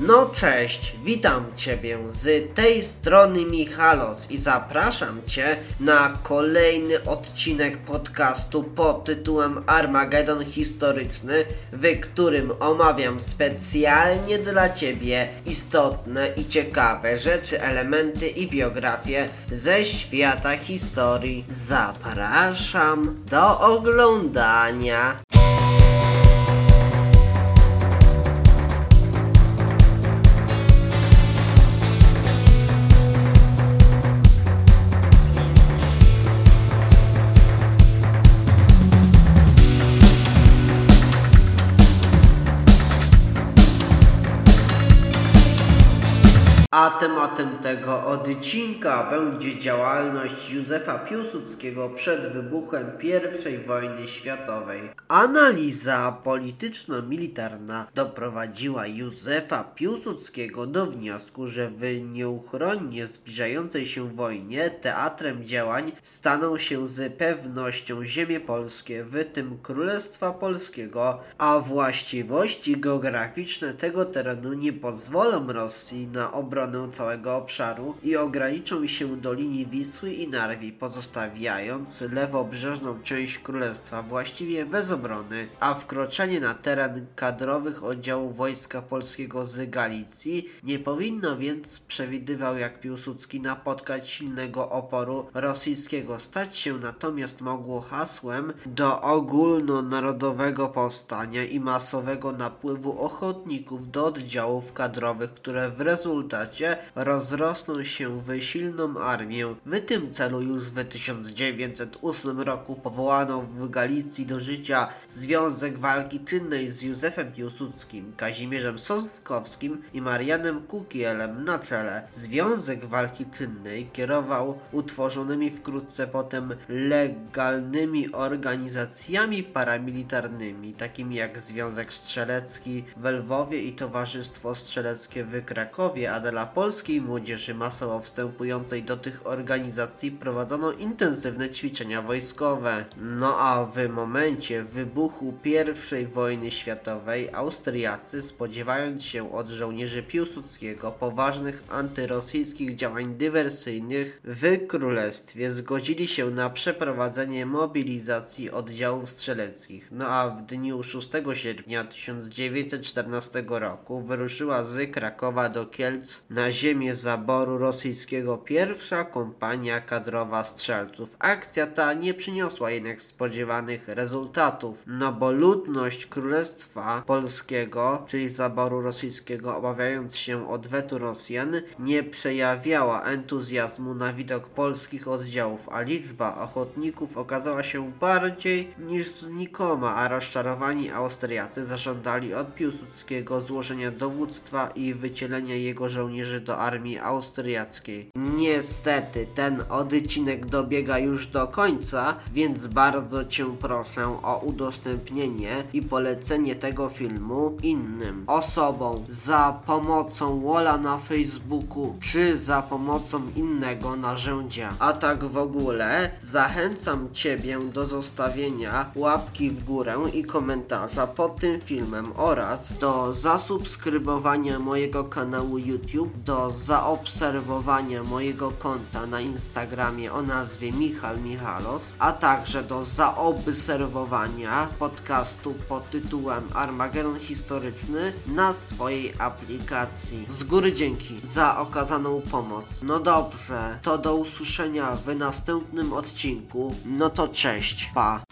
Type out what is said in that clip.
No cześć, witam Ciebie z tej strony Michalos i zapraszam Cię na kolejny odcinek podcastu pod tytułem Armagedon Historyczny, w którym omawiam specjalnie dla Ciebie istotne i ciekawe rzeczy, elementy i biografie ze świata historii. Zapraszam do oglądania. A tematem tego odcinka będzie działalność Józefa Piłsudskiego przed wybuchem I wojny światowej. Analiza polityczno-militarna doprowadziła Józefa Piłsudskiego do wniosku, że w nieuchronnie zbliżającej się wojnie teatrem działań staną się z pewnością ziemie polskie, w tym Królestwa Polskiego, a właściwości geograficzne tego terenu nie pozwolą Rosji na obronę całego obszaru i ograniczą się do linii Wisły i Narwi, pozostawiając lewobrzeżną część królestwa właściwie bez obrony, a wkroczenie na teren kadrowych oddziałów Wojska Polskiego z Galicji nie powinno więc, przewidywał jak Piłsudski, napotkać silnego oporu rosyjskiego. Stać się natomiast mogło hasłem do ogólnonarodowego powstania i masowego napływu ochotników do oddziałów kadrowych, które w rezultacie rozrosną się w silną armię. W tym celu już w 1908 roku powołano w Galicji do życia Związek Walki Czynnej z Józefem Piłsudskim, Kazimierzem Sosnkowskim i Marianem Kukielem na czele. Związek Walki Czynnej kierował utworzonymi wkrótce potem legalnymi organizacjami paramilitarnymi, takimi jak Związek Strzelecki w Lwowie i Towarzystwo Strzeleckie w Krakowie, a dla polskiej młodzieży masowo wstępującej do tych organizacji prowadzono intensywne ćwiczenia wojskowe. No a w momencie wybuchu I wojny światowej Austriacy, spodziewając się od żołnierzy Piłsudskiego poważnych antyrosyjskich działań dywersyjnych w królestwie, zgodzili się na przeprowadzenie mobilizacji oddziałów strzeleckich. No a w dniu 6 sierpnia 1914 roku wyruszyła z Krakowa do Kielc na ziemię zaboru rosyjskiego pierwsza kompania kadrowa strzelców. Akcja ta nie przyniosła jednak spodziewanych rezultatów, no bo ludność Królestwa Polskiego, czyli zaboru rosyjskiego, obawiając się odwetu Rosjan, nie przejawiała entuzjazmu na widok polskich oddziałów, a liczba ochotników okazała się bardziej niż znikoma, a rozczarowani Austriacy zażądali od Piłsudskiego złożenia dowództwa i wycielenia jego żołnierzy do armii austriackiej. Niestety ten odcinek dobiega już do końca, więc bardzo Cię proszę o udostępnienie i polecenie tego filmu innym osobom za pomocą Wola na Facebooku czy za pomocą innego narzędzia. A tak w ogóle zachęcam Ciebie do zostawienia łapki w górę i komentarza pod tym filmem oraz do zasubskrybowania mojego kanału YouTube, do zaobserwowania mojego konta na Instagramie o nazwie Michal Michalos, a także do zaobserwowania podcastu pod tytułem Armagedon Historyczny na swojej aplikacji. Z góry dzięki za okazaną pomoc. No dobrze, to do usłyszenia w następnym odcinku. No to cześć, pa.